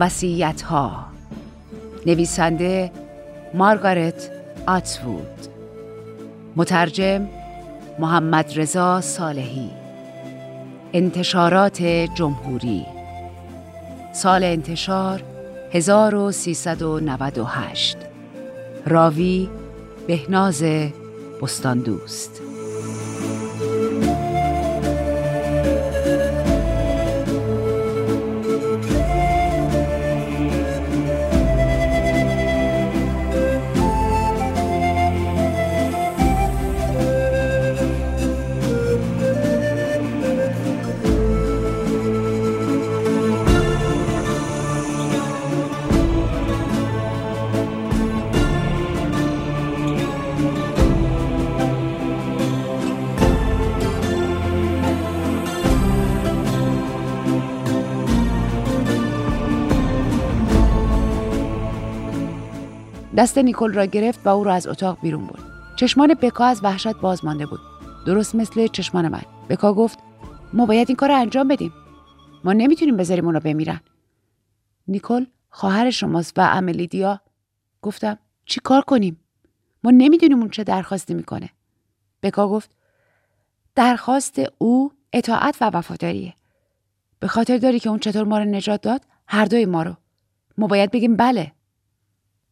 وسیعت ها نویسنده مارگارت آتوود مترجم محمد رضا صالحی. انتشارات جمهوری. سال انتشار 1398 راوی بهناز بستاندوست. دست نیکل را گرفت و او را از اتاق بیرون برد. چشمان بکا از وحشت باز مانده بود. درست مثل چشمان من. بکا گفت ما باید این کار را انجام بدیم. ما نمی‌تونیم بذاریم اونا بمیرن. نیکل خواهر شماست و املیدیا گفتم چی کار کنیم؟ ما نمی‌دونیم اون چه درخواستی می‌کنه. بکا گفت درخواست او اطاعت و وفاداریه. به خاطر داری که اون چطور ما رو نجات داد؟ هر دوی ما رو. ما باید بگیم بله.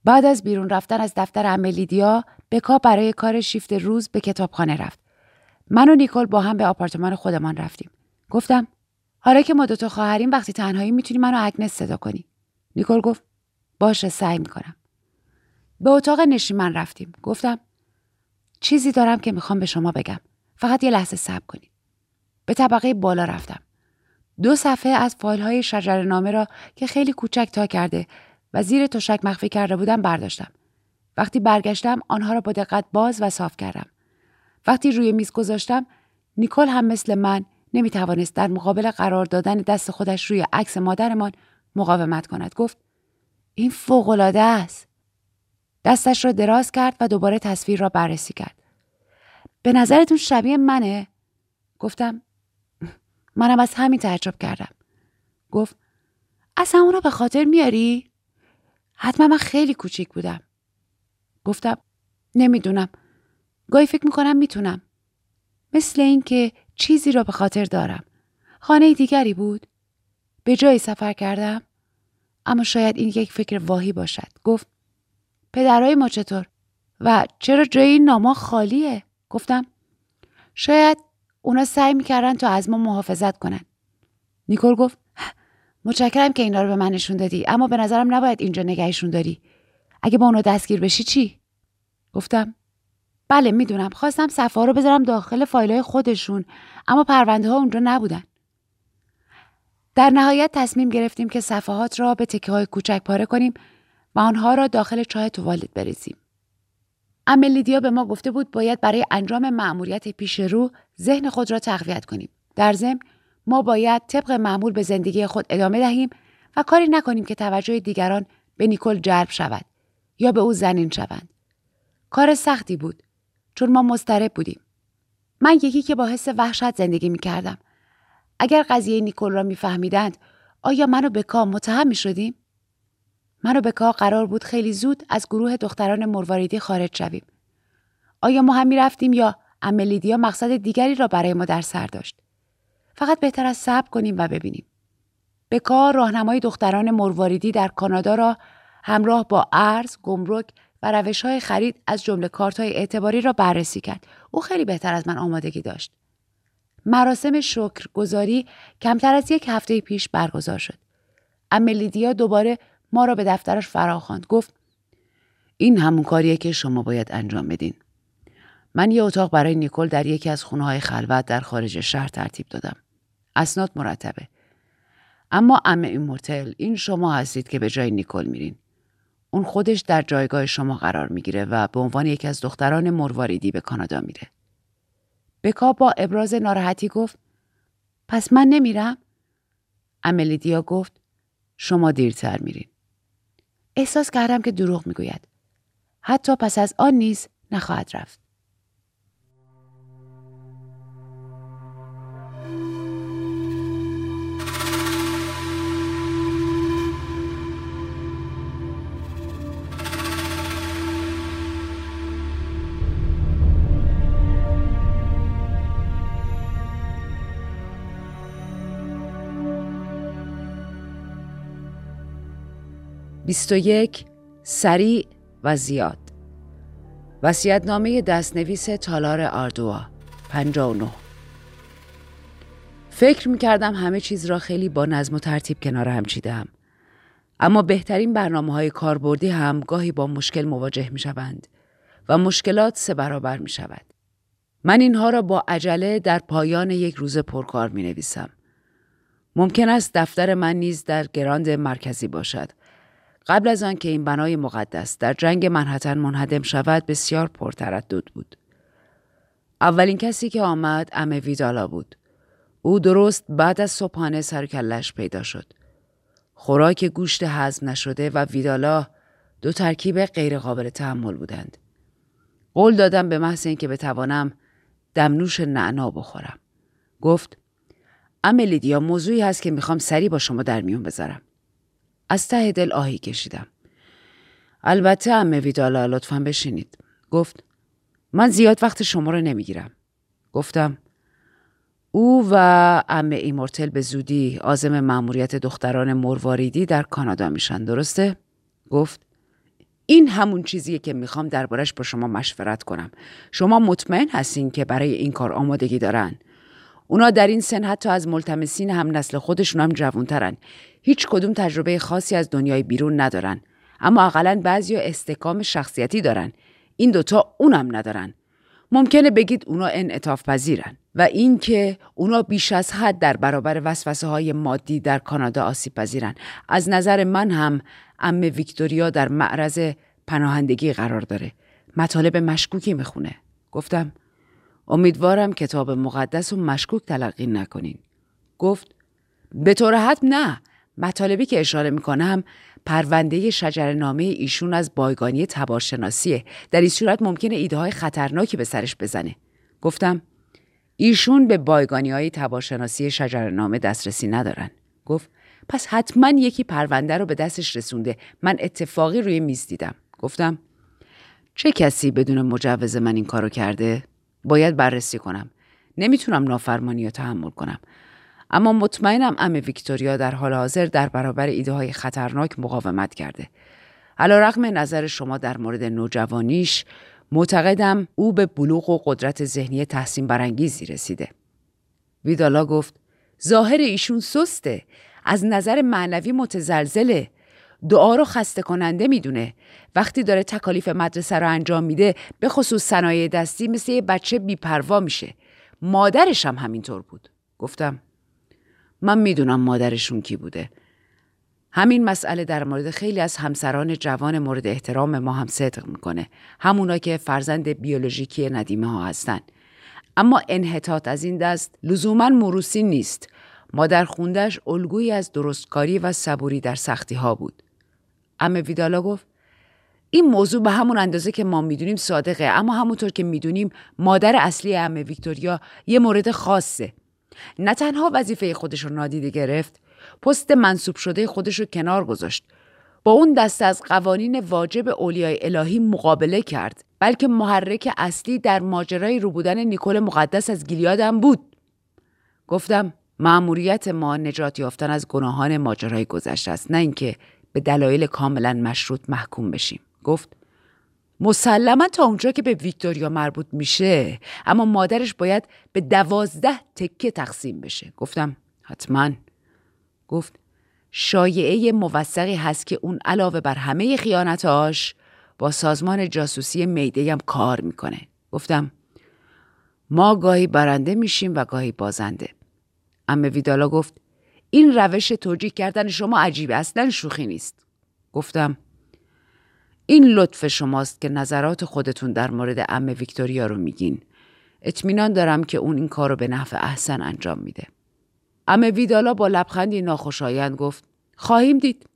بعد از بیرون رفتن از دفتر عملیدیا بکا برای کار شیفت روز به کتابخانه رفت. من و نیکل با هم به آپارتمان خودمان رفتیم. گفتم حالا که ما دوتا خواهریم وقتی تنهایی می‌تونی منو اگنس صدا کنی. نیکل گفت باشه سعی می‌کنم. به اتاق نشیمن رفتیم. گفتم چیزی دارم که می‌خوام به شما بگم. فقط یه لحظه صبر کنید. به طبقه بالا رفتم. دو صفحه از فایل های شجر نامه را که خیلی کوچک تا کرده زیر تشک مخفی کرده بودم برداشتم. وقتی برگشتم آنها را با دقت باز و صاف کردم. وقتی روی میز گذاشتم نیکل هم مثل من نمی توانست در مقابل قرار دادن دست خودش روی عکس مادرمان مقاومت کند. گفت این فوقالعاده است. دستش را دراز کرد و دوباره تصویر را بررسی کرد. به نظرتون شبیه منه؟ گفتم منم از همین تعجب کردم. گفت اصلا اونو به خاطر میاری؟ حتما من خیلی کوچیک بودم. گفتم نمی‌دونم. گاهی فکر می‌کنم می‌تونم. مثل اینکه چیزی را به خاطر دارم. خانه دیگری بود. به جایی سفر کردم. اما شاید این یک فکر واهی باشد. گفت پدرای ما چطور؟ و چرا جای این ناما خالیه؟ گفتم شاید اونا سعی می‌کردن تا از ما محافظت کنن. نیکل گفت متشکرم که اینا رو به من نشون دادی. اما به نظرم نباید اینجا نگهشون داری. اگه با اونا دستگیر بشی چی؟ گفتم بله می‌دونم. خواستم صفحه رو بذارم داخل فایل خودشون اما پرونده ها اونجا نبودن. در نهایت تصمیم گرفتیم که صفحات را به تکه های کوچک پاره کنیم و آنها را داخل چای توالت بریزیم. املیدیا به ما گفته بود باید برای انجام مأموریت پیش رو ذهن خود را تقویت کنیم. در ضمن ما باید طبق معمول به زندگی خود ادامه دهیم و کاری نکنیم که توجه دیگران به نیکل جلب شود یا به او زنین شوند. کار سختی بود چون ما مضطرب بودیم. من یکی که با حس وحشت زندگی می کردم. اگر قضیه نیکل را میفهمیدند آیا منو به کام متهم می شدیم؟ من و بکا قرار بود خیلی زود از گروه دختران مرواریدی خارج شویم. آیا ما هم رفتیم یا املیدیا مقصد دیگری را برای ما در سر داشت؟ فقط بهتر از صبر کنیم و ببینیم. بکا راهنمای دختران مرواریدی در کانادا را همراه با ارز، گمرک و روش های خرید از جمله کارت های اعتباری را بررسی کرد. او خیلی بهتر از من آمادگی داشت. مراسم شکرگزاری کمتر از یک هفته پیش برگزار شد. املیدیا دوباره ما را به دفترش فراخواند. گفت این همون کاریه که شما باید انجام بدین. من یه اتاق برای نیکل در یکی از خونه های خلوت در خارج شهر ترتیب دادم. اسناد مرتبه. اما ام ایمورتل این شما هستید که به جای نیکل میرین. اون خودش در جایگاه شما قرار می‌گیره و به عنوان یکی از دختران مرواریدی به کانادا میره. بکا با ابراز ناراحتی گفت پس من نمیرم؟ املیدیا گفت شما دیرتر میرین. احساس کردم که دروغ می‌گوید. حتی پس از آن نیز نخواهد رفت. 21 سریع و زیاد وسیعتنامه دستنویس تالار آردوا 59 فکر می‌کردم همه چیز را خیلی با نظم و ترتیب کنار هم چیدم. اما بهترین برنامه های کاربردی هم گاهی با مشکل مواجه می شوند و مشکلات سه برابر می شود. من اینها را با عجله در پایان یک روز پرکار می نویسم. ممکن است دفتر من نیز در گراند مرکزی باشد قبل از آنکه این بنای مقدس در جنگ منحتن منهدم شود بسیار پرتردد بود. اولین کسی که آمد ام ویدالا بود. او درست بعد از صبحانه سرکلش پیدا شد. خوراک گوشت هضم نشده و ویدالا دو ترکیب غیرقابل تحمل بودند. قول دادم به محض اینکه بتوانم دمنوش نعنا بخورم. گفت عمه لیدیا موضوعی هست که می‌خوام سری با شما در میون بذارم. از ته دل آهی کشیدم. البته عمه ویدالا لطفا بشینید. گفت من زیاد وقت شما رو نمی‌گیرم. گفتم او و عمه ایمورتل به زودی عازم مأموریت دختران مرواریدی در کانادا میشن درسته؟ گفت این همون چیزیه که می‌خوام دربارش با شما مشورت کنم. شما مطمئن هستین که برای این کار آمادگی دارن؟ اونا در این سن حتی از ملتمسین هم نسل خودشون هم جوانترن. هیچ کدوم تجربه خاصی از دنیای بیرون ندارن. اما اقلا بعضی استکام شخصیتی دارن. این دوتا اونم ندارن. ممکنه بگید اونا انعطاف پذیرن و اینکه اونا بیش از حد در برابر وسوسه های مادی در کانادا آسیب پذیرن. از نظر من هم ام ویکتوریا در معرض پناهندگی قرار داره. مطالب مشکوکی می‌خونه. گفتم امیدوارم کتاب مقدس و مشکوک تلقی نکنین. گفت به طور حد نه. مطالبی که اشاره می‌کنم پرونده شجرنامه ایشون از بایگانی تبارشناسیه. در این صورت ممکنه ایده های خطرناکی به سرش بزنه. گفتم ایشون به بایگانی های تبارشناسی شجرنامه دسترسی ندارن. گفت پس حتما یکی پرونده رو به دستش رسونده. من اتفاقی روی میز دیدم. گفتم چه کسی بدون مجوز من این کارو کرده؟ باید بررسی کنم. نمی‌تونم نافرمانی رو تحمل کنم. اما مطمئنم ام ویکتوریا در حال حاضر در برابر ایده های خطرناک مقاومت کرده. علا رقم نظر شما در مورد نوجوانیش معتقدم او به بلوغ و قدرت ذهنی تحسین برانگیزی رسیده. ویدالا گفت ظاهر ایشون سسته از نظر معنوی متزلزله دعا رو خسته کننده می‌دونه. وقتی داره تکالیف مدرسه رو انجام میده به خصوص صنایع دستی مثل یه بچه بیپروا میشه. مادرش هم همینطور بود. گفتم من می‌دونم مادرشون کی بوده. همین مسئله در مورد خیلی از همسران جوان مورد احترام ما هم صدق می‌کنه. همونا که فرزند بیولوژیکی ندیمه ها هستن. اما انحطاط از این دست لزوما مروسی نیست. مادر خوندش الگویی از درستکاری و صبوری در سختی ها بود. ام ویدالا گفت این موضوع به همون اندازه که ما می‌دونیم صادقه اما همونطور که می‌دونیم مادر اصلی ام ویکتوریا یه مورد خاصه. نه تنها وظیفه خودش رو نادیده گرفت پست منصوب شده خودش رو کنار گذاشت. با اون دست از قوانین واجب اولیای الهی مقابله کرد بلکه محرک اصلی در ماجرای روبودن نیکول مقدس از گیلیادم بود. گفتم معموریت ما نجات یافتن از گناهان ماجرای گذشته است نه اینکه به دلایل کاملا مشروط محکوم بشیم. گفت مسلما تا اونجا که به ویکتوریا مربوط میشه اما مادرش باید به دوازده تکه تقسیم بشه. گفتم حتما. گفت شایعه موثقی هست که اون علاوه بر همه خیانتاش با سازمان جاسوسی میده هم کار می‌کنه. گفتم ما گاهی برنده میشیم و گاهی بازنده. ام ویدالا گفت این روش توجیه کردن شما عجیبه اصلا شوخی نیست. گفتم این لطف شماست که نظرات خودتون در مورد ام ویکتوریا رو میگین. اطمینان دارم که اون این کار رو به نفع احسن انجام میده. ام ویدالا با لبخندی ناخوشایند گفت خواهیم دید.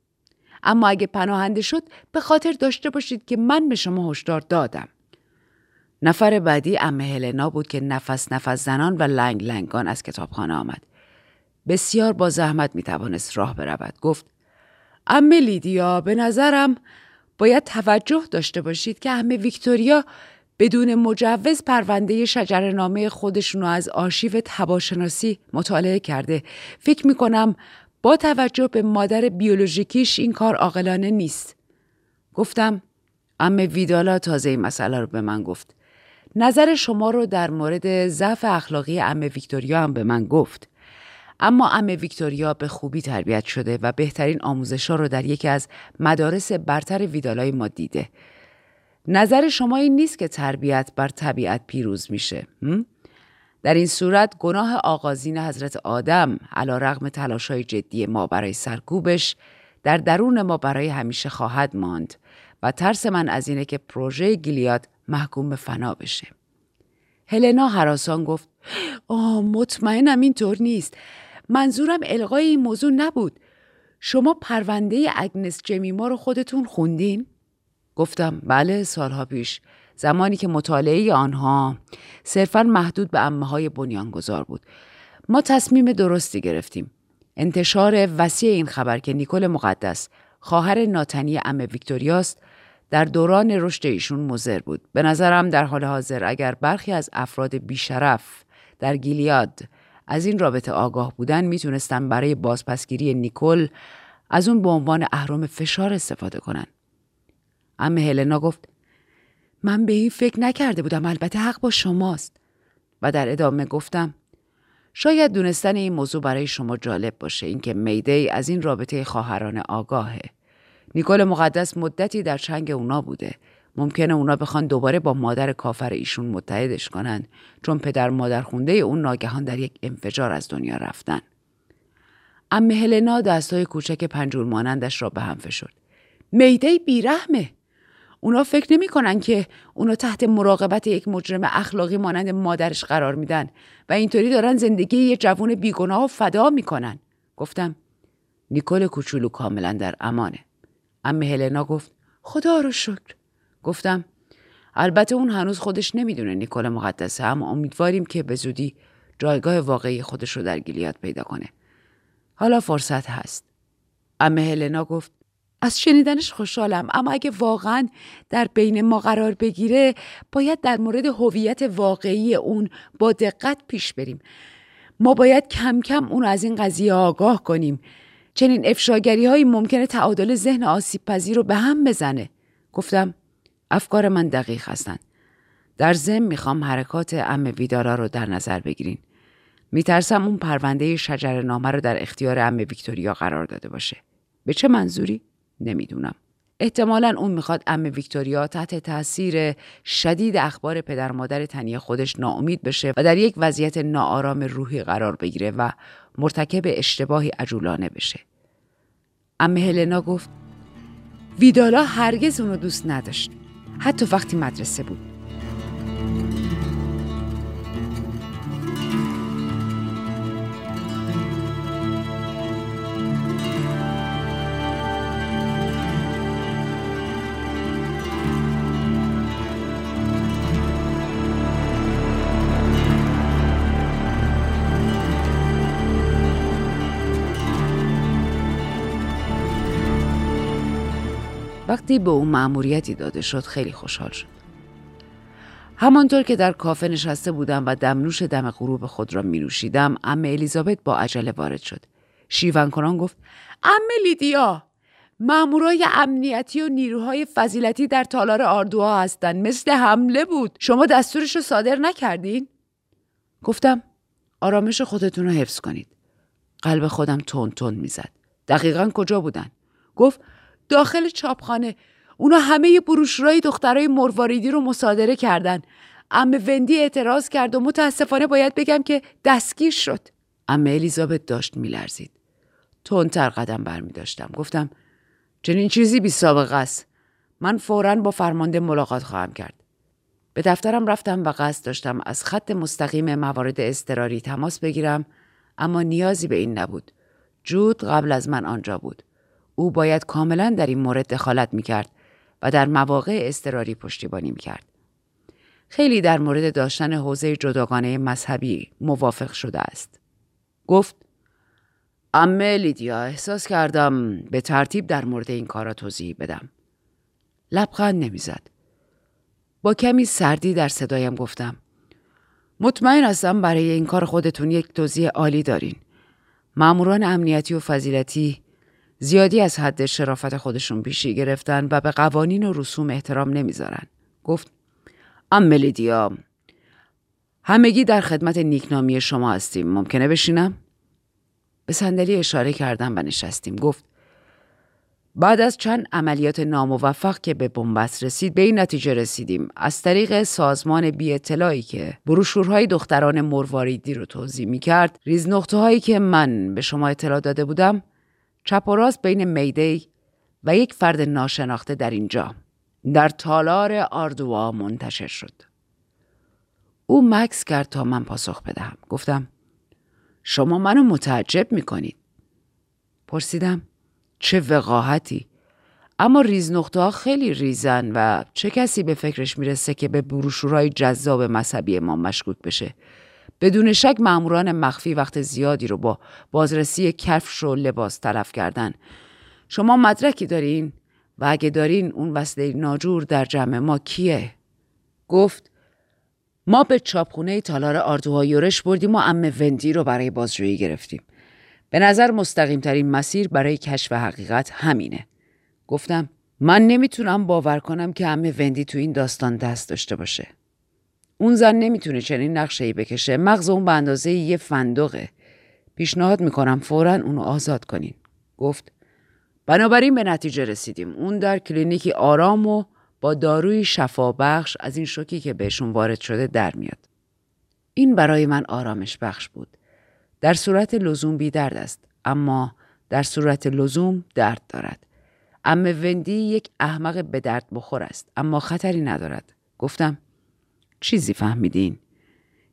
اما اگه پناهنده شد به خاطر داشته باشید که من به شما هشدار دادم. نفر بعدی ام هلنا بود که نفس نفس زنان و لنگ لنگان از کتابخانه آمد. بسیار با زحمت می توانست راه برود. گفت ام لیدیا به نظرم باید توجه داشته باشید که همه ویکتوریا بدون مجوز پرونده شجرنامه خودشون رو از آرشیو تباشناسی مطالعه کرده. فکر می کنم با توجه به مادر بیولوژیکیش این کار عاقلانه نیست. گفتم ام ویدالا تازه این مسئله رو به من گفت. نظر شما رو در مورد ضعف اخلاقی ام ویکتوریا هم به من گفت. اما ام ویکتوریا به خوبی تربیت شده و بهترین آموزش ها رو در یکی از مدارس برتر ویدالای ما دیده. نظر شما این نیست که تربیت بر طبیعت پیروز میشه. در این صورت گناه آغازین حضرت آدم علا رغم تلاش های جدی ما برای سرکوبش در درون ما برای همیشه خواهد ماند و ترس من از اینه که پروژه گیلیاد محکوم به فنا بشه. هلنا حراسان گفت آه مطمئنم اینطور نیست منظورم القای این موضوع نبود. شما پرونده اگنس جمیما رو خودتون خوندین؟ گفتم بله سالها پیش. زمانی که مطالعه آنها صرفا محدود به امه های بنیانگذار بود. ما تصمیم درستی گرفتیم. انتشار وسیع این خبر که نیکل مقدس خواهر ناتنی ام ویکتوریاست در دوران رشد ایشون مزر بود. به نظرم در حال حاضر اگر برخی از افراد بیشرف در گیلیاد از این رابطه آگاه بودن می‌تونستن برای بازپسگیری نیکل از اون به عنوان اهرام فشار استفاده کنن. اما هلنا گفت من به این فکر نکرده بودم البته حق با شماست. و در ادامه گفتم شاید دونستن این موضوع برای شما جالب باشه اینکه میدی از این رابطه خواهران آگاهه. نیکل مقدس مدتی در چنگ اونا بوده. ممکنه اونا بخوان دوباره با مادر کافر ایشون متحدش کنن چون پدر مادر خونده اون ناگهان در یک انفجار از دنیا رفتن. ام هلنا دستای کوچک پنجور مانندش را به هم فشرد. میده بیرحمه. اونا فکر نمی کنن که اونا تحت مراقبت یک مجرم اخلاقی مانند مادرش قرار میدن و اینطوری دارن زندگی یه جوون بیگناه و فدا می‌کنن. گفتم نیکل کوچولو کاملا در امانه. ام هلنا گفت خدا رو شکر. گفتم البته اون هنوز خودش نمی‌دونه نیکول مقدسه اما امیدواریم که به زودی جایگاه واقعی خودش رو در گیلیاد پیدا کنه. حالا فرصت هست. امه هلنا گفت از شنیدنش خوشحالم اما اگه واقعا در بین ما قرار بگیره باید در مورد هویت واقعی اون با دقت پیش بریم. ما باید کم کم اون از این قضیه آگاه کنیم. چنین افشاگری هایی ممکنه تعادل ذهن آسیب پذیر رو به هم بزنه. گفتم افکار من دقیق هستند. در ضمن می‌خوام حرکات ام ویدارا رو در نظر بگیرین. میترسم اون پرونده شجر نامه رو در اختیار ام ویکتوریا قرار داده باشه. به چه منظوری؟ نمی‌دونم. احتمالا اون می‌خواد ام ویکتوریا تحت تاثیر شدید اخبار پدر مادر تنی خودش ناامید بشه و در یک وضعیت ناآرام روحی قرار بگیره و مرتکب اشتباهی عجولانه بشه. ام هلنا گفت ویدالا هرگز اونو دوست نداشت. حتی وقتی مدرسه بود. وقتی به او مأموریتی داده شد خیلی خوشحال شد. همانطور که در کافه نشسته بودم و دمنوش دم غروب خود را می نوشیدم ام الیزابت با عجله وارد شد. شیون کنان گفت ام لیدیا مامورای امنیتی و نیروهای فضیلتی در تالار آردوها هستند. مثل حمله بود. شما دستورش رو صادر نکردین؟ گفتم آرامش خودتون رو حفظ کنید. قلب خودم تون تون می‌زد. دقیقا کجا بودن؟ گفت داخل چاپخانه. اونا همه بروشورای دخترای مرواریدی رو مصادره کردن. ام وندی اعتراض کرد و متاسفانه باید بگم که دستگیر شد. ام الیزابت داشت میلرزید. تندتر قدم برمی داشتم گفتم چنین چیزی بی سابقه است. من فورا با فرمانده ملاقات خواهم کرد. به دفترم رفتم و قصد داشتم از خط مستقیم موارد اضطراری تماس بگیرم اما نیازی به این نبود. جود قبل از من آنجا بود. او باید کاملا در این مورد دخالت می کرد و در مواقع اضطراری پشتیبانی می کرد. خیلی در مورد داشتن حوزه جداگانه مذهبی موافق شده است. گفت امه لیدیا احساس کردم به ترتیب در مورد این کارا توضیح بدم. لبخند نمی‌زد. با کمی سردی در صدایم گفتم مطمئن هستم برای این کار خودتون یک توضیح عالی دارین. ماموران امنیتی و فضیلتی زیادی از حد شرافت خودشون بیشی گرفتن و به قوانین و رسوم احترام نمی‌ذارن. گفت ام لیدیا همگی در خدمت نیکنامی شما هستیم. ممکنه بشینم؟ به صندلی اشاره کردم و نشستیم. گفت بعد از چند عملیات ناموفق که به بنبست رسید به این نتیجه رسیدیم از طریق سازمان بی اطلاعی که بروشورهای دختران مرواریدی رو توضیح می کرد ریز هایی که من به شما اطلاع داده بودم چپ و راست بین میدی و یک فرد ناشناخته در اینجا در تالار آردوا منتشر شد. او مکس کرد تا من پاسخ بدهم. گفتم شما منو متعجب می‌کنید. پرسیدم چه وقاحتی؟ اما ریز نقطه ها خیلی ریزن و چه کسی به فکرش می‌رسه که به بروشورهای جذاب مذهبی ما مشکوک بشه؟ بدون شک ماموران مخفی وقت زیادی رو با بازرسی کفش و لباس تلف کردن شما مدرکی دارین و اگه دارین اون وسیله ناجور در جمع ما کیه گفت ما به چاپخونه تالار آردوها یورش بردیم و ام وندی رو برای بازجویی گرفتیم به نظر مستقیم ترین مسیر برای کشف حقیقت همینه. گفتم من نمی‌تونم باور کنم که همه وندی تو این داستان دست داشته باشه. اون زن نمی‌تونه چنین نقشه ای بکشه. مغز اون به اندازه یه فندقه. پیشنهاد می‌کنم فورا اونو آزاد کنین. گفت بنابراین به نتیجه رسیدیم. اون در کلینیکی آرام و با داروی شفابخش از این شوکی که بهشون وارد شده در میاد. این برای من آرامش بخش بود. در صورت لزوم بی درد است اما در صورت لزوم درد دارد ام وندی یک احمق به درد بخور است اما خطری ندارد گفتم چیزی فهمیدین؟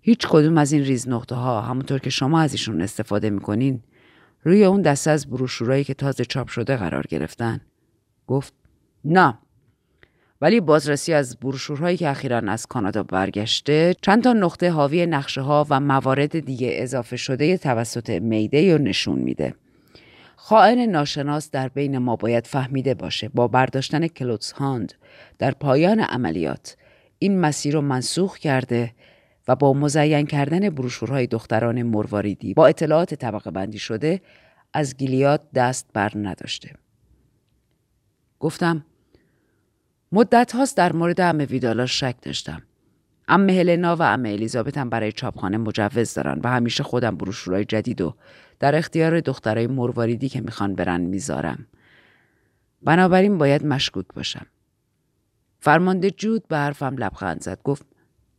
هیچ کدوم از این ریز نقطه ها همونطور که شما از ایشون استفاده می‌کنین روی اون دسته از بروشورایی که تازه چاپ شده قرار گرفتن. گفت نه. ولی بازرسی از بروشورهایی که اخیرا از کانادا برگشته چند تا نقطه حاوی نقشه ها و موارد دیگه اضافه شده توسط میده رو نشون میده. خائن ناشناس در بین ما باید فهمیده باشه با برداشتن کلوتس هاند در پایان عملیات این مسیر رو منسوخ کرده و با مزین کردن بروشورهای دختران مرواریدی با اطلاعات طبقه بندی شده از گیلیات دست بر نداشته. گفتم مدت هاست در مورد ام ویدالا شک داشتم. ام هلنا و ام الیزابت هم برای چاپخانه مجوز دارن و همیشه خودم بروشورای جدید و در اختیار دخترای مرواریدی که می‌خوان برن می‌ذارم. بنابراین باید مشکوک باشم. فرمانده جود به حرفم لبخند زد. گفت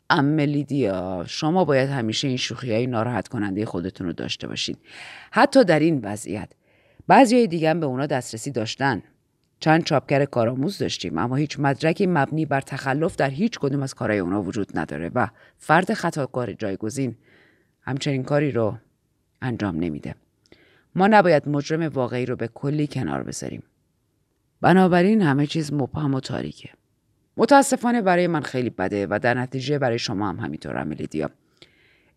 ام لیدیا شما باید همیشه این شوخی های ناراحت کننده خودتون رو داشته باشین. حتی در این وضعیت. بعضی دیگه به اونا دسترسی داشتن. چند چاپگر کارآموز داشتیم اما هیچ مدرکی مبنی بر تخلف در هیچ کدوم از کارهای اونا وجود نداره و فرد خطاکار جایگزین همچنین کاری رو انجام نمیده. ما نباید مجرم واقعی رو به کلی کنار بذاریم. بنابراین همه چیز مبهم و تاریکه. متاسفانه برای من خیلی بده و در نتیجه برای شما هم همینطور امیلیدیا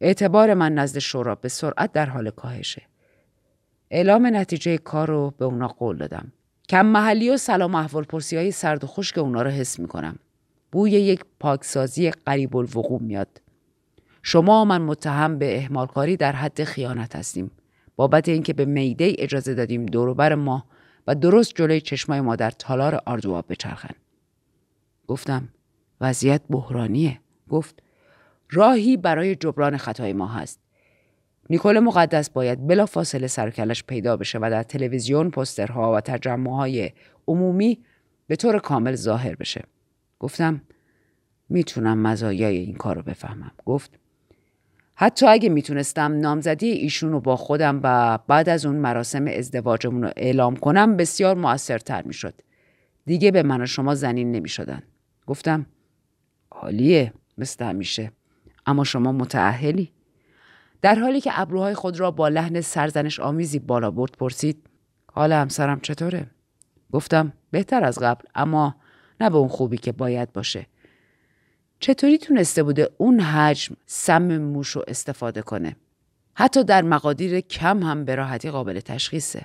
اعتبار من نزد شورا به سرعت در حال کاهشه اعلام نتیجه کار رو به اونا قول دادم کم محلی و سلام احوال پرسی های سرد و خشک اونا رو حس می‌کنم. بوی یک پاکسازی قریب الوقوع میاد. شما و من متهم به اهمالکاری در حد خیانت هستیم. بابت اینکه به میده اجازه دادیم دوروبر ما و درست جلوی چشمای ما در تالار آردوها بچرخن. گفتم وضعیت بحرانیه. گفت راهی برای جبران خطای ما هست. نیکول مقدس باید بلا فاصله سرکلش پیدا بشه و در تلویزیون پسترها و تجمعهای عمومی به طور کامل ظاهر بشه. گفتم می‌تونم مزایای این کار رو بفهمم. گفت حتی اگه می‌تونستم نامزدی ایشون رو با خودم و بعد از اون مراسم ازدواجمون رو اعلام کنم بسیار موثرتر می‌شد. دیگه به من و شما زنین نمی‌شدن. گفتم حالیه مثل همیشه. اما شما متعهلی در حالی که ابروهای خود را با لحن سرزنش آمیزی بالا برد پرسید حال همسرم چطوره؟ گفتم بهتر از قبل اما نه به اون خوبی که باید باشه. چطوری تونسته بوده اون حجم سم موش رو استفاده کنه؟ حتی در مقادیر کم هم به راحتی قابل تشخیصه.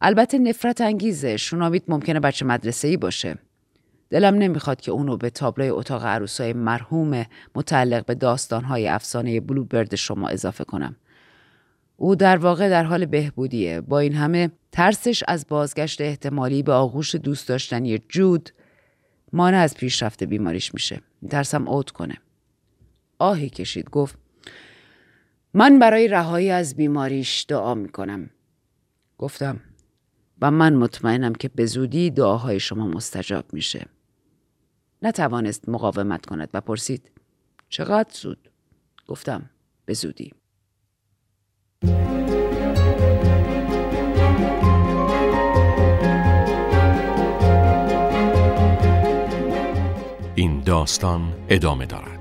البته نفرت انگیزه. شوناویت ممکنه بچه مدرسه ای باشه. دلم نمی‌خواد که اونو به تابلوی اتاق عروسای مرحوم متعلق به داستانهای افسانه بلوبرد شما اضافه کنم. او در واقع در حال بهبودیه. با این همه ترسش از بازگشت احتمالی به آغوش دوست داشتنی جود مانع از پیشرفت بیماریش میشه. ترسم اوت کنه. آهی کشید گفت من برای رهایی از بیماریش دعا می‌کنم. گفتم و من مطمئنم که به زودی دعاهای شما مستجاب میشه. نتوانست مقاومت کند و پرسید چقدر زود؟ گفتم به زودی. این داستان ادامه دارد.